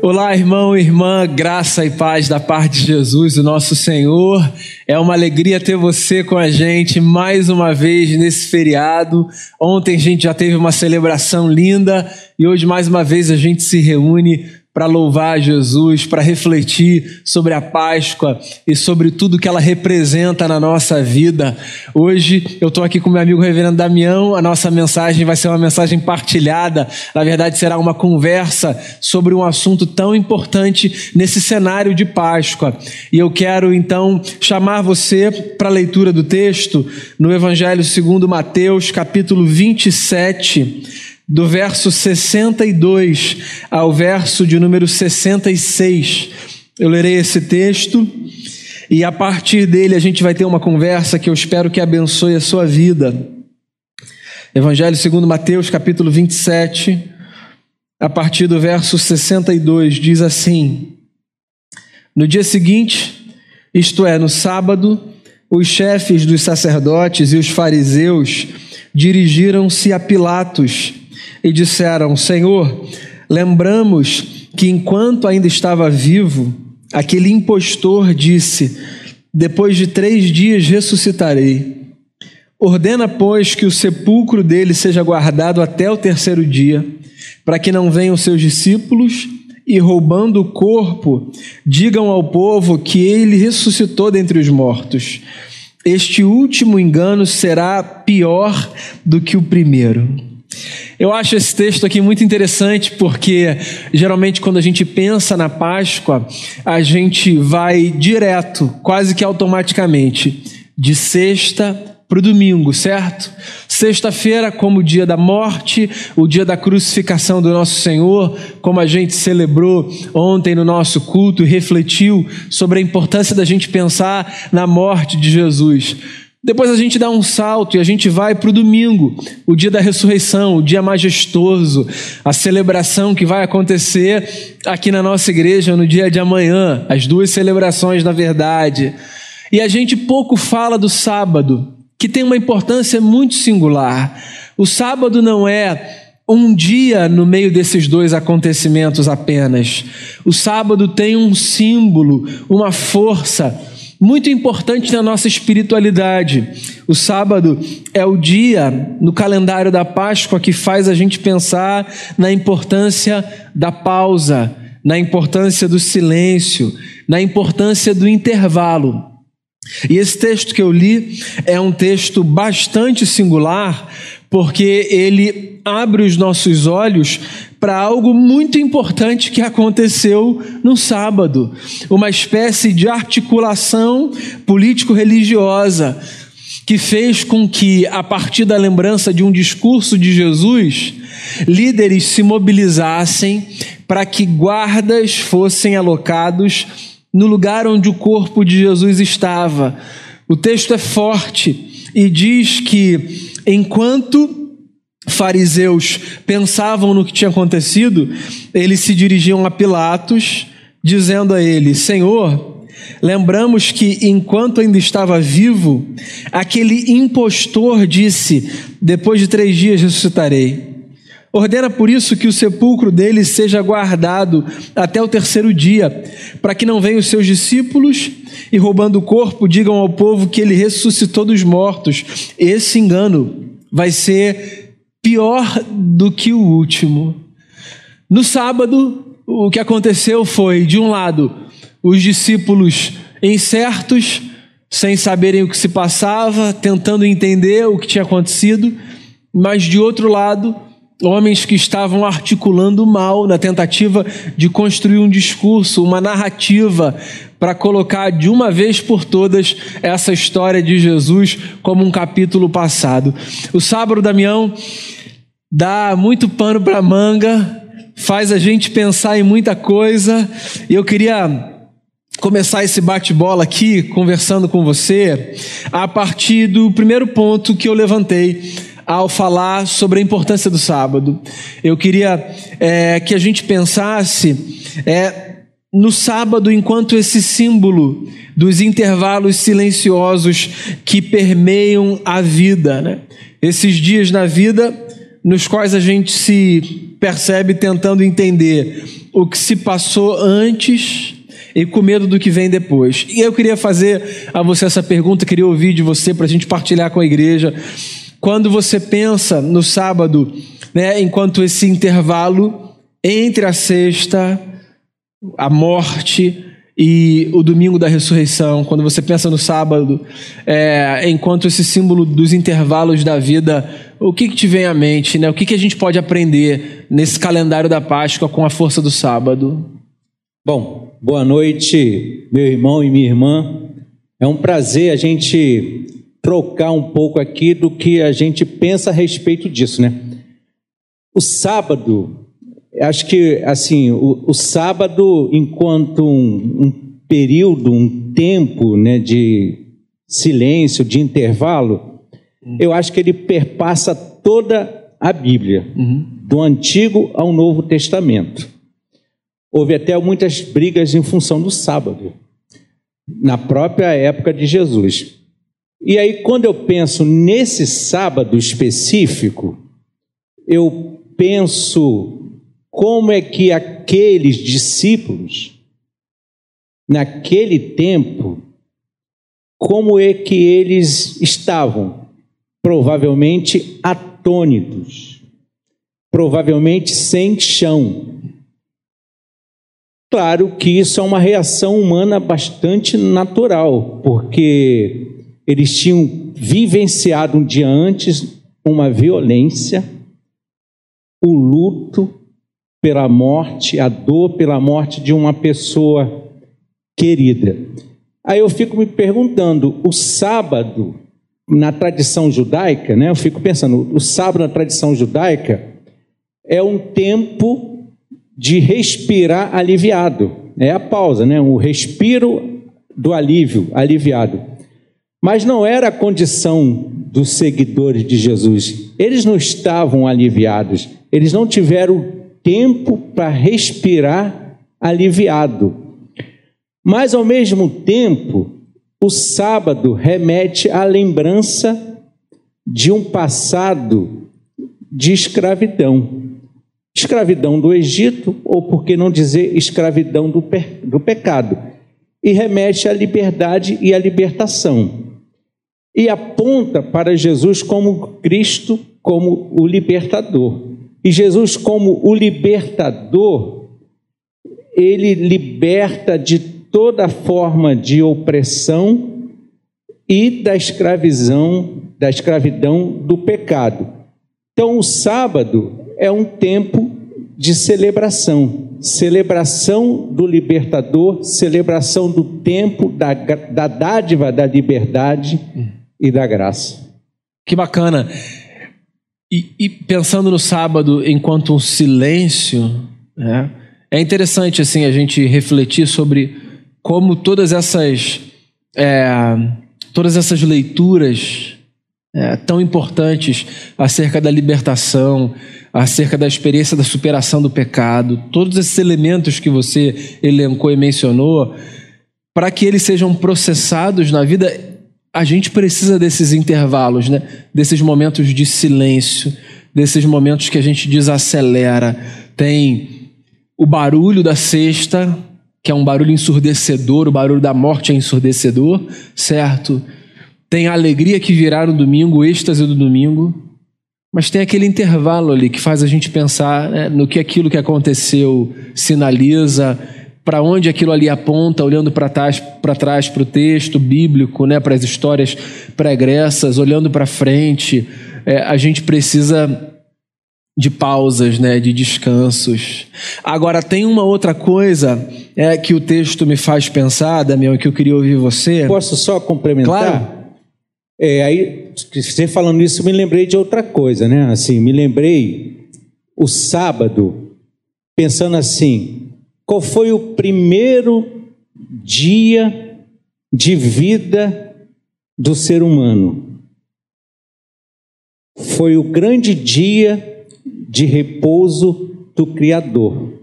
Olá, irmão e irmã, graça e paz da parte de Jesus, o nosso Senhor. É uma alegria ter você com a gente mais uma vez nesse feriado. Ontem a gente já teve uma celebração linda e hoje mais uma vez a gente se reúne para louvar Jesus, para refletir sobre a Páscoa e sobre tudo que ela representa na nossa vida. Hoje eu estou aqui com meu amigo Reverendo Damião. A nossa mensagem vai ser uma mensagem partilhada. Na verdade, será uma conversa sobre um assunto tão importante nesse cenário de Páscoa. E eu quero então chamar você para a leitura do texto no Evangelho segundo Mateus, capítulo 27 do verso 62 ao verso de número 66. Eu lerei esse texto e a partir dele a gente vai ter uma conversa que eu espero que abençoe a sua vida. Evangelho segundo Mateus, capítulo 27, a partir do verso 62, diz assim: No dia seguinte, isto é, no sábado, os chefes dos sacerdotes e os fariseus dirigiram-se a Pilatos e disseram: Senhor, lembramos que enquanto ainda estava vivo, aquele impostor disse: Depois de três dias ressuscitarei. Ordena, pois, que o sepulcro dele seja guardado até o terceiro dia, para que não venham seus discípulos e, roubando o corpo, digam ao povo que ele ressuscitou dentre os mortos. Este último engano será pior do que o primeiro. Eu acho esse texto aqui muito interessante porque geralmente quando a gente pensa na Páscoa, a gente vai direto, quase que automaticamente, de sexta para o domingo, certo? Sexta-feira, como o dia da morte, o dia da crucificação do nosso Senhor, como a gente celebrou ontem no nosso culto e refletiu sobre a importância da gente pensar na morte de Jesus. Depois a gente dá um salto e a gente vai para o domingo, o dia da ressurreição, o dia majestoso, a celebração que vai acontecer aqui na nossa igreja no dia de amanhã, as duas celebrações, na verdade. E a gente pouco fala do sábado, que tem uma importância muito singular. O sábado não é um dia no meio desses dois acontecimentos apenas. O sábado tem um símbolo, uma força muito importante na nossa espiritualidade. O sábado é o dia no calendário da Páscoa que faz a gente pensar na importância da pausa, na importância do silêncio, na importância do intervalo. E esse texto que eu li é um texto bastante singular, porque ele abre os nossos olhos para algo muito importante que aconteceu no sábado, uma espécie de articulação político-religiosa que fez com que, a partir da lembrança de um discurso de Jesus, líderes se mobilizassem para que guardas fossem alocados no lugar onde o corpo de Jesus estava. O texto é forte e diz que enquanto fariseus pensavam no que tinha acontecido, eles se dirigiam a Pilatos, dizendo a ele: Senhor, lembramos que enquanto ainda estava vivo, aquele impostor disse: Depois de três dias ressuscitarei. Ordena por isso que o sepulcro dele seja guardado até o terceiro dia, para que não venham os seus discípulos e, roubando o corpo, digam ao povo que ele ressuscitou dos mortos. Esse engano vai ser pior do que o último. No sábado, o que aconteceu foi, de um lado, os discípulos incertos, sem saberem o que se passava, tentando entender o que tinha acontecido, mas de outro lado, homens que estavam articulando mal na tentativa de construir um discurso, uma narrativa para colocar de uma vez por todas essa história de Jesus como um capítulo passado. O sábado Damião dá muito pano para manga, faz a gente pensar em muita coisa, e eu queria começar esse bate-bola aqui conversando com você a partir do primeiro ponto que eu levantei ao falar sobre a importância do sábado. Eu queria é, que a gente pensasse é, no sábado enquanto esse símbolo dos intervalos silenciosos que permeiam a vida. Né? Esses dias na vida nos quais a gente se percebe tentando entender o que se passou antes e com medo do que vem depois. E eu queria fazer a você essa pergunta, queria ouvir de você para a gente partilhar com a igreja. Quando você pensa no sábado, né, enquanto esse intervalo entre a sexta, a morte e o domingo da ressurreição, quando você pensa no sábado, é, enquanto esse símbolo dos intervalos da vida, o que, que te vem à mente? Né? O que, que a gente pode aprender nesse calendário da Páscoa com a força do sábado? Bom, boa noite, meu irmão e minha irmã. É um prazer a gente trocar um pouco aqui do que a gente pensa a respeito disso, né? O sábado acho que assim o, o sábado enquanto um, um, período um tempo né, de silêncio de intervalo uhum. eu acho que ele perpassa toda a Bíblia uhum. do Antigo ao Novo Testamento houve até muitas brigas em função do sábado na própria época de Jesus e aí quando eu penso nesse sábado específico eu penso como é que aqueles discípulos, naquele tempo, como é que eles estavam? Provavelmente atônitos, provavelmente sem chão. Claro que isso é uma reação humana bastante natural, porque eles tinham vivenciado um dia antes uma violência, o luto, pela morte, a dor pela morte de uma pessoa querida. Aí eu fico me perguntando, o sábado na tradição judaica, né? Eu fico pensando, o sábado na tradição judaica é um tempo de respirar aliviado. É a pausa, né? O respiro do alívio, aliviado. Mas não era a condição dos seguidores de Jesus. Eles não estavam aliviados. Eles não tiveram tempo para respirar aliviado. Mas, ao mesmo tempo, o sábado remete à lembrança de um passado de escravidão. Escravidão do Egito, ou por que não dizer escravidão do, do pecado. E remete à liberdade e à libertação. E aponta para Jesus como Cristo, como o libertador. E Jesus, como o libertador, ele liberta de toda forma de opressão e da escravidão, da escravidão do pecado. Então, o sábado é um tempo de celebração, celebração do libertador, celebração do tempo da, da dádiva da liberdade e da graça. Que bacana. E, e, pensando no sábado enquanto um silêncio, né, é interessante assim a gente refletir sobre como todas essas é, todas essas leituras é, tão importantes acerca da libertação, acerca da experiência da superação do pecado, todos esses elementos que você elencou e mencionou, para que eles sejam processados na vida a gente precisa desses intervalos, né? desses momentos de silêncio, desses momentos que a gente desacelera. Tem o barulho da sexta, que é um barulho ensurdecedor, o barulho da morte é ensurdecedor, certo? Tem a alegria que virá no domingo, o êxtase do domingo, mas tem aquele intervalo ali que faz a gente pensar né, no que aquilo que aconteceu sinaliza para onde aquilo ali aponta, olhando para trás para trás para o texto bíblico, né, para as histórias pregressas, olhando para frente, é, a gente precisa de pausas, né, de descansos. Agora tem uma outra coisa é que o texto me faz pensar, Damião, que eu queria ouvir você. Posso só complementar? Claro. É, aí você falando isso, me lembrei de outra coisa, né? Assim, me lembrei o sábado pensando assim, qual foi o primeiro dia de vida do ser humano? Foi o grande dia de repouso do Criador.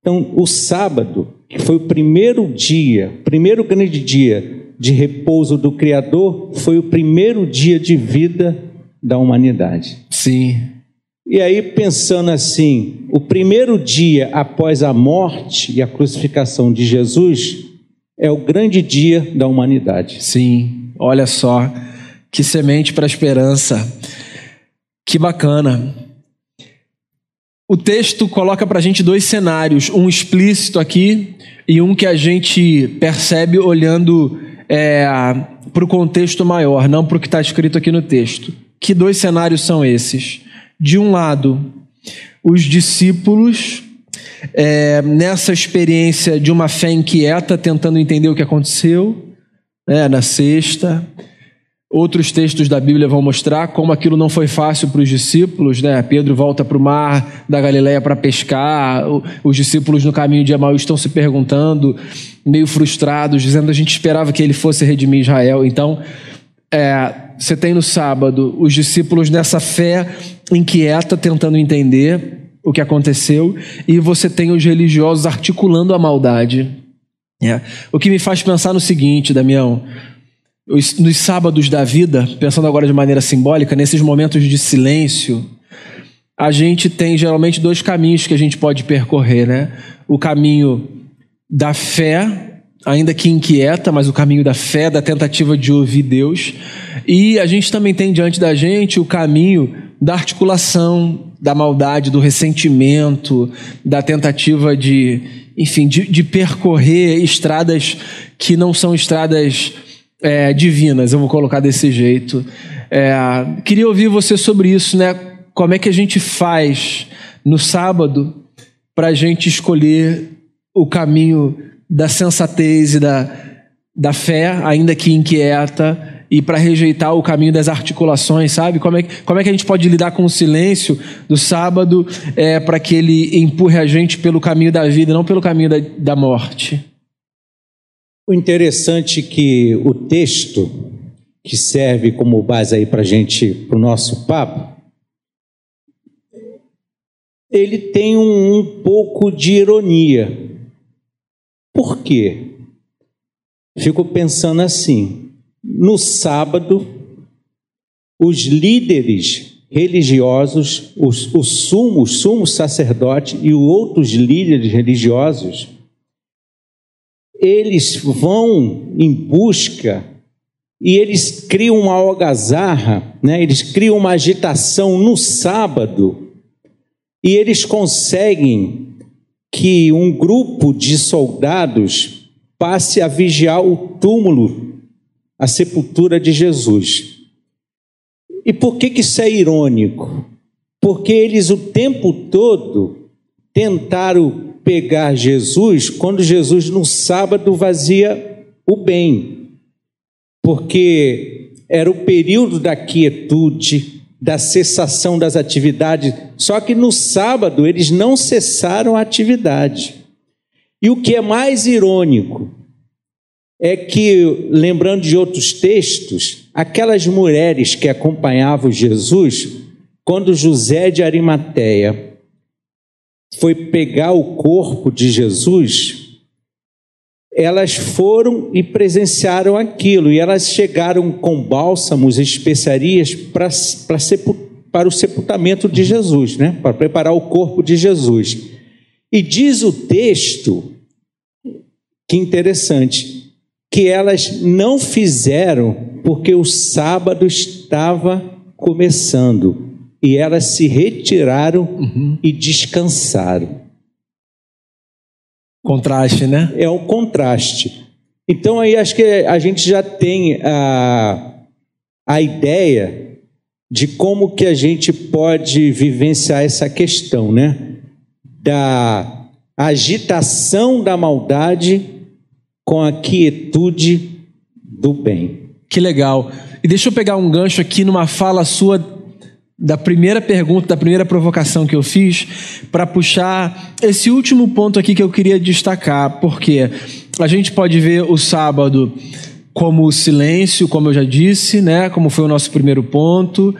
Então, o sábado, que foi o primeiro dia, primeiro grande dia de repouso do Criador, foi o primeiro dia de vida da humanidade. Sim. E aí, pensando assim, o primeiro dia após a morte e a crucificação de Jesus é o grande dia da humanidade. Sim, olha só, que semente para a esperança. Que bacana. O texto coloca para a gente dois cenários, um explícito aqui e um que a gente percebe olhando é, para o contexto maior, não para o que está escrito aqui no texto. Que dois cenários são esses? De um lado, os discípulos, é, nessa experiência de uma fé inquieta, tentando entender o que aconteceu, né, na sexta. Outros textos da Bíblia vão mostrar como aquilo não foi fácil para os discípulos, né? Pedro volta para o mar da Galileia para pescar, os discípulos no caminho de Emaús estão se perguntando, meio frustrados, dizendo a gente esperava que ele fosse redimir Israel. Então, é, você tem no sábado os discípulos nessa fé inquieta, tentando entender o que aconteceu, e você tem os religiosos articulando a maldade. É. O que me faz pensar no seguinte, Damião, nos sábados da vida, pensando agora de maneira simbólica, nesses momentos de silêncio, a gente tem geralmente dois caminhos que a gente pode percorrer, né? O caminho da fé, ainda que inquieta, mas o caminho da fé, da tentativa de ouvir Deus. E a gente também tem diante da gente o caminho da articulação, da maldade, do ressentimento, da tentativa de, enfim, de, de percorrer estradas que não são estradas é, divinas, eu vou colocar desse jeito. É, queria ouvir você sobre isso, né? Como é que a gente faz no sábado para a gente escolher o caminho da sensatez e da, da fé, ainda que inquieta, e para rejeitar o caminho das articulações, sabe? Como é, como é que a gente pode lidar com o silêncio do sábado é, para que ele empurre a gente pelo caminho da vida, não pelo caminho da, da morte? O interessante é que o texto que serve como base aí para gente, para o nosso papo, ele tem um, um pouco de ironia. Por quê? Fico pensando assim: no sábado, os líderes religiosos, os, os sumos, sumos sacerdote e outros líderes religiosos eles vão em busca e eles criam uma algazarra, né? eles criam uma agitação no sábado e eles conseguem que um grupo de soldados passe a vigiar o túmulo, a sepultura de Jesus. E por que, que isso é irônico? Porque eles o tempo todo tentaram pegar Jesus quando Jesus no sábado fazia o bem, porque era o período da quietude, da cessação das atividades, só que no sábado eles não cessaram a atividade. E o que é mais irônico é que, lembrando de outros textos, aquelas mulheres que acompanhavam Jesus, quando José de Arimateia foi pegar o corpo de Jesus, elas foram e presenciaram aquilo, e elas chegaram com bálsamos e especiarias para, para, para o sepultamento de Jesus, né? para preparar o corpo de Jesus. E diz o texto, que interessante, que elas não fizeram porque o sábado estava começando e elas se retiraram uhum. e descansaram. Contraste, né? É um contraste. Então aí acho que a gente já tem a, a ideia de como que a gente pode vivenciar essa questão, né? Da agitação da maldade com a quietude do bem. Que legal. E deixa eu pegar um gancho aqui numa fala sua da primeira pergunta, da primeira provocação que eu fiz, para puxar esse último ponto aqui que eu queria destacar, porque a gente pode ver o sábado como o silêncio, como eu já disse, né? Como foi o nosso primeiro ponto,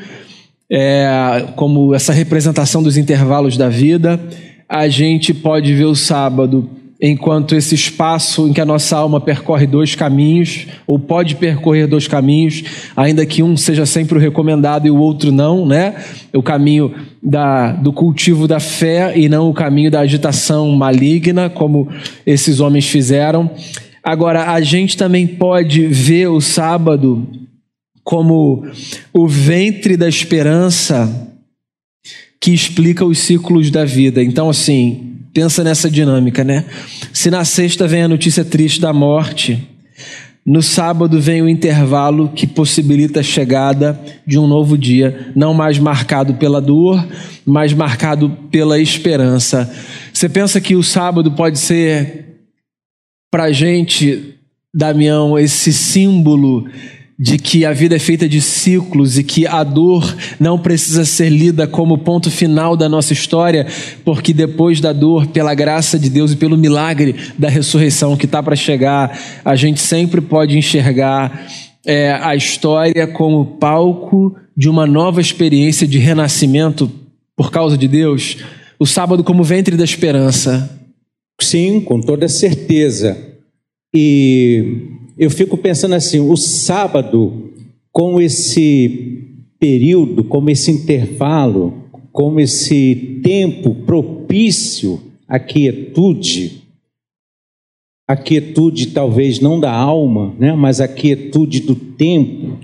é, como essa representação dos intervalos da vida. A gente pode ver o sábado enquanto esse espaço em que a nossa alma percorre dois caminhos, ou pode percorrer dois caminhos, ainda que um seja sempre o recomendado e o outro não, né? O caminho da, do cultivo da fé e não o caminho da agitação maligna, como esses homens fizeram. Agora, a gente também pode ver o sábado como o ventre da esperança que explica os ciclos da vida. Então, assim, Pensa nessa dinâmica, né? Se na sexta vem a notícia triste da morte, no sábado vem o intervalo que possibilita a chegada de um novo dia, não mais marcado pela dor, mas marcado pela esperança. Você pensa que o sábado pode ser, para a gente, Damião, esse símbolo de que a vida é feita de ciclos e que a dor não precisa ser lida como ponto final da nossa história, porque depois da dor, pela graça de Deus e pelo milagre da ressurreição que está para chegar, a gente sempre pode enxergar é, a história como palco de uma nova experiência de renascimento por causa de Deus, o sábado como ventre da esperança. Sim, com toda certeza. E eu fico pensando assim: o sábado, com esse período, como esse intervalo, como esse tempo propício à quietude, a quietude talvez não da alma, né, mas a quietude do tempo,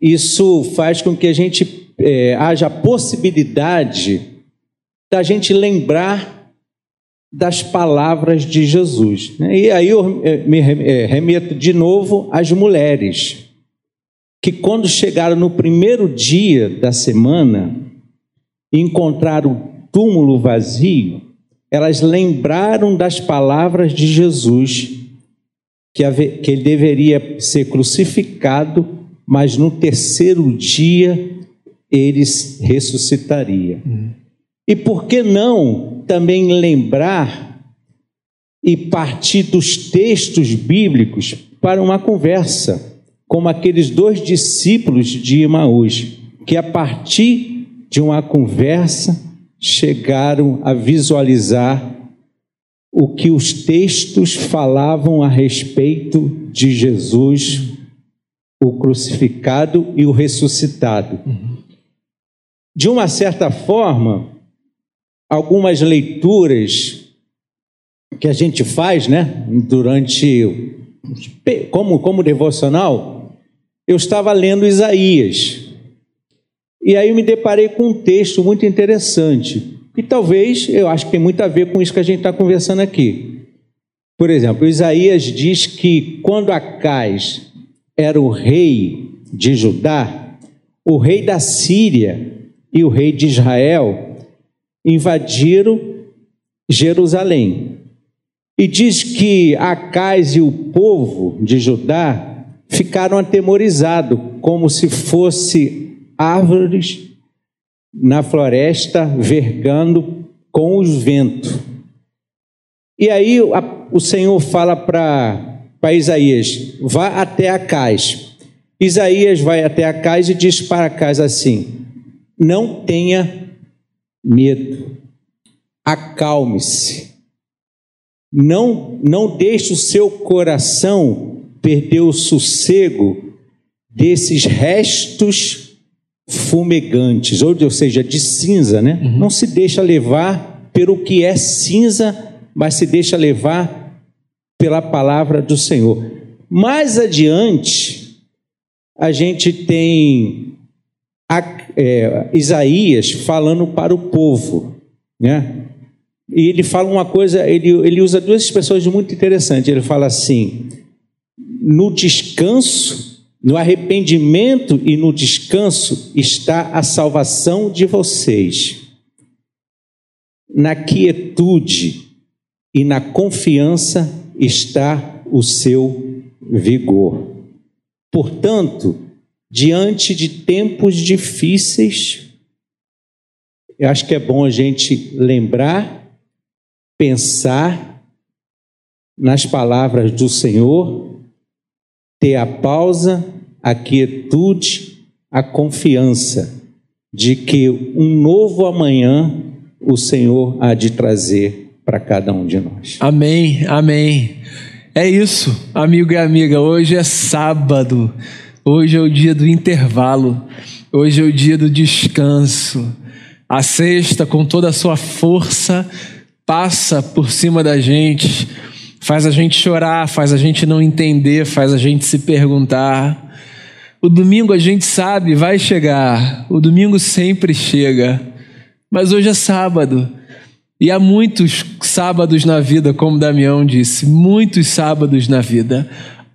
isso faz com que a gente é, haja a possibilidade da gente lembrar das palavras de Jesus. Né? E aí eu me eh, remeto de novo às mulheres, que quando chegaram no primeiro dia da semana e encontraram o túmulo vazio, elas lembraram das palavras de Jesus, que, ele deveria ser crucificado, mas no terceiro dia ele ressuscitaria. Uhum. E por que não também lembrar e partir dos textos bíblicos para uma conversa, como aqueles dois discípulos de Emaús, que a partir de uma conversa chegaram a visualizar o que os textos falavam a respeito de Jesus, o crucificado e o ressuscitado. De uma certa forma, algumas leituras que a gente faz, né, durante como como devocional, eu estava lendo Isaías. E aí eu me deparei com um texto muito interessante, que talvez eu acho que tem muito a ver com isso que a gente está conversando aqui. Por exemplo, Isaías diz que quando Acais era o rei de Judá, o rei da Síria e o rei de Israel invadiram Jerusalém. E diz que Acais e o povo de Judá ficaram atemorizados, como se fosse árvores na floresta vergando com os ventos. E aí o Senhor fala para Isaías: vá até Acais. Isaías vai até Acais e diz para Acais assim: não tenha medo. Acalme-se. Não, não deixe o seu coração perder o sossego desses restos fumegantes, ou, ou seja, de cinza, né? Uhum. Não se deixa levar pelo que é cinza, mas se deixa levar pela palavra do Senhor. Mais adiante, a gente tem é, Isaías falando para o povo, né? E ele fala uma coisa, ele, ele usa duas expressões muito interessantes. Ele fala assim: no descanso, no arrependimento e no descanso está a salvação de vocês. Na quietude e na confiança está o seu vigor. Portanto, diante de tempos difíceis, eu acho que é bom a gente lembrar, pensar nas palavras do Senhor, ter a pausa, a quietude, a confiança de que um novo amanhã o Senhor há de trazer para cada um de nós. Amém, amém. É isso, amigo e amiga. Hoje é sábado, hoje é o dia do intervalo, hoje é o dia do descanso. A sexta, com toda a sua força, passa por cima da gente, faz a gente chorar, faz a gente não entender, faz a gente se perguntar. O domingo a gente sabe, vai chegar, o domingo sempre chega, mas hoje é sábado. E há muitos sábados na vida, como Damião disse, muitos sábados na vida.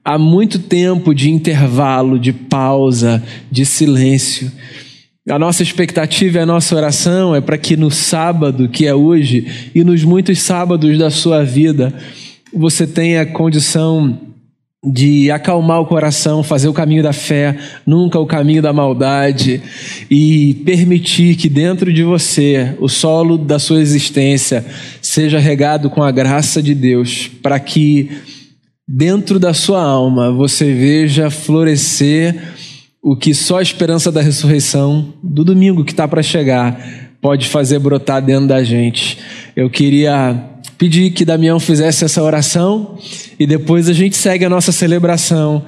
Há muito tempo de intervalo, de pausa, de silêncio. A nossa expectativa e a nossa oração é para que no sábado, que é hoje, e nos muitos sábados da sua vida, você tenha condição de acalmar o coração, fazer o caminho da fé, nunca o caminho da maldade, e permitir que dentro de você o solo da sua existência seja regado com a graça de Deus, para que dentro da sua alma você veja florescer o que só a esperança da ressurreição do domingo que está para chegar pode fazer brotar dentro da gente. Eu queria pedir que Damião fizesse essa oração e depois a gente segue a nossa celebração,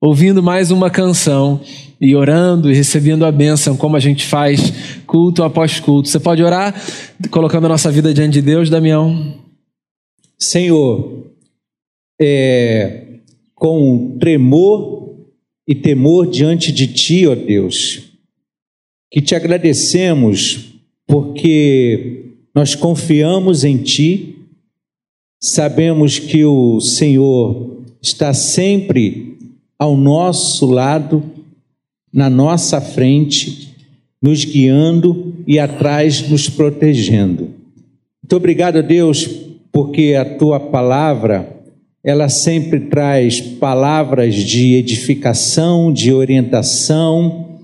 ouvindo mais uma canção e orando e recebendo a bênção, como a gente faz culto após culto. Você pode orar colocando a nossa vida diante de Deus, Damião? Senhor, é, com tremor e temor diante de Ti, ó Deus, que te agradecemos porque nós confiamos em Ti Sabemos que o Senhor está sempre ao nosso lado, na nossa frente, nos guiando e atrás nos protegendo. Muito obrigado, Deus, porque a tua palavra, ela sempre traz palavras de edificação, de orientação,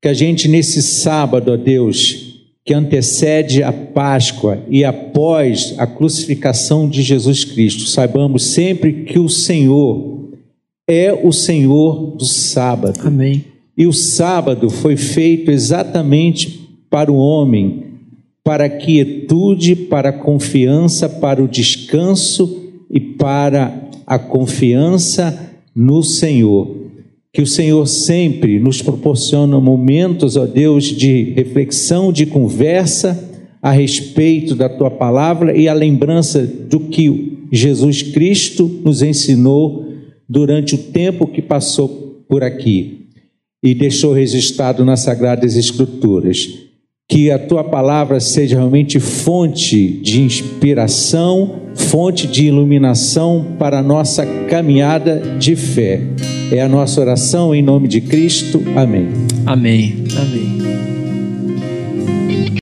que a gente nesse sábado, ó Deus, que antecede a Páscoa e após a crucificação de Jesus Cristo, saibamos sempre que o Senhor é o Senhor do sábado. Amém. E o sábado foi feito exatamente para o homem, para a quietude, para a confiança, para o descanso e para a confiança no Senhor. Que o Senhor sempre nos proporciona momentos, ó Deus, de reflexão, de conversa a respeito da tua palavra e a lembrança do que Jesus Cristo nos ensinou durante o tempo que passou por aqui e deixou registrado nas Sagradas Escrituras que a tua palavra seja realmente fonte de inspiração, fonte de iluminação para a nossa caminhada de fé. É a nossa oração em nome de Cristo. Amém. Amém. Amém.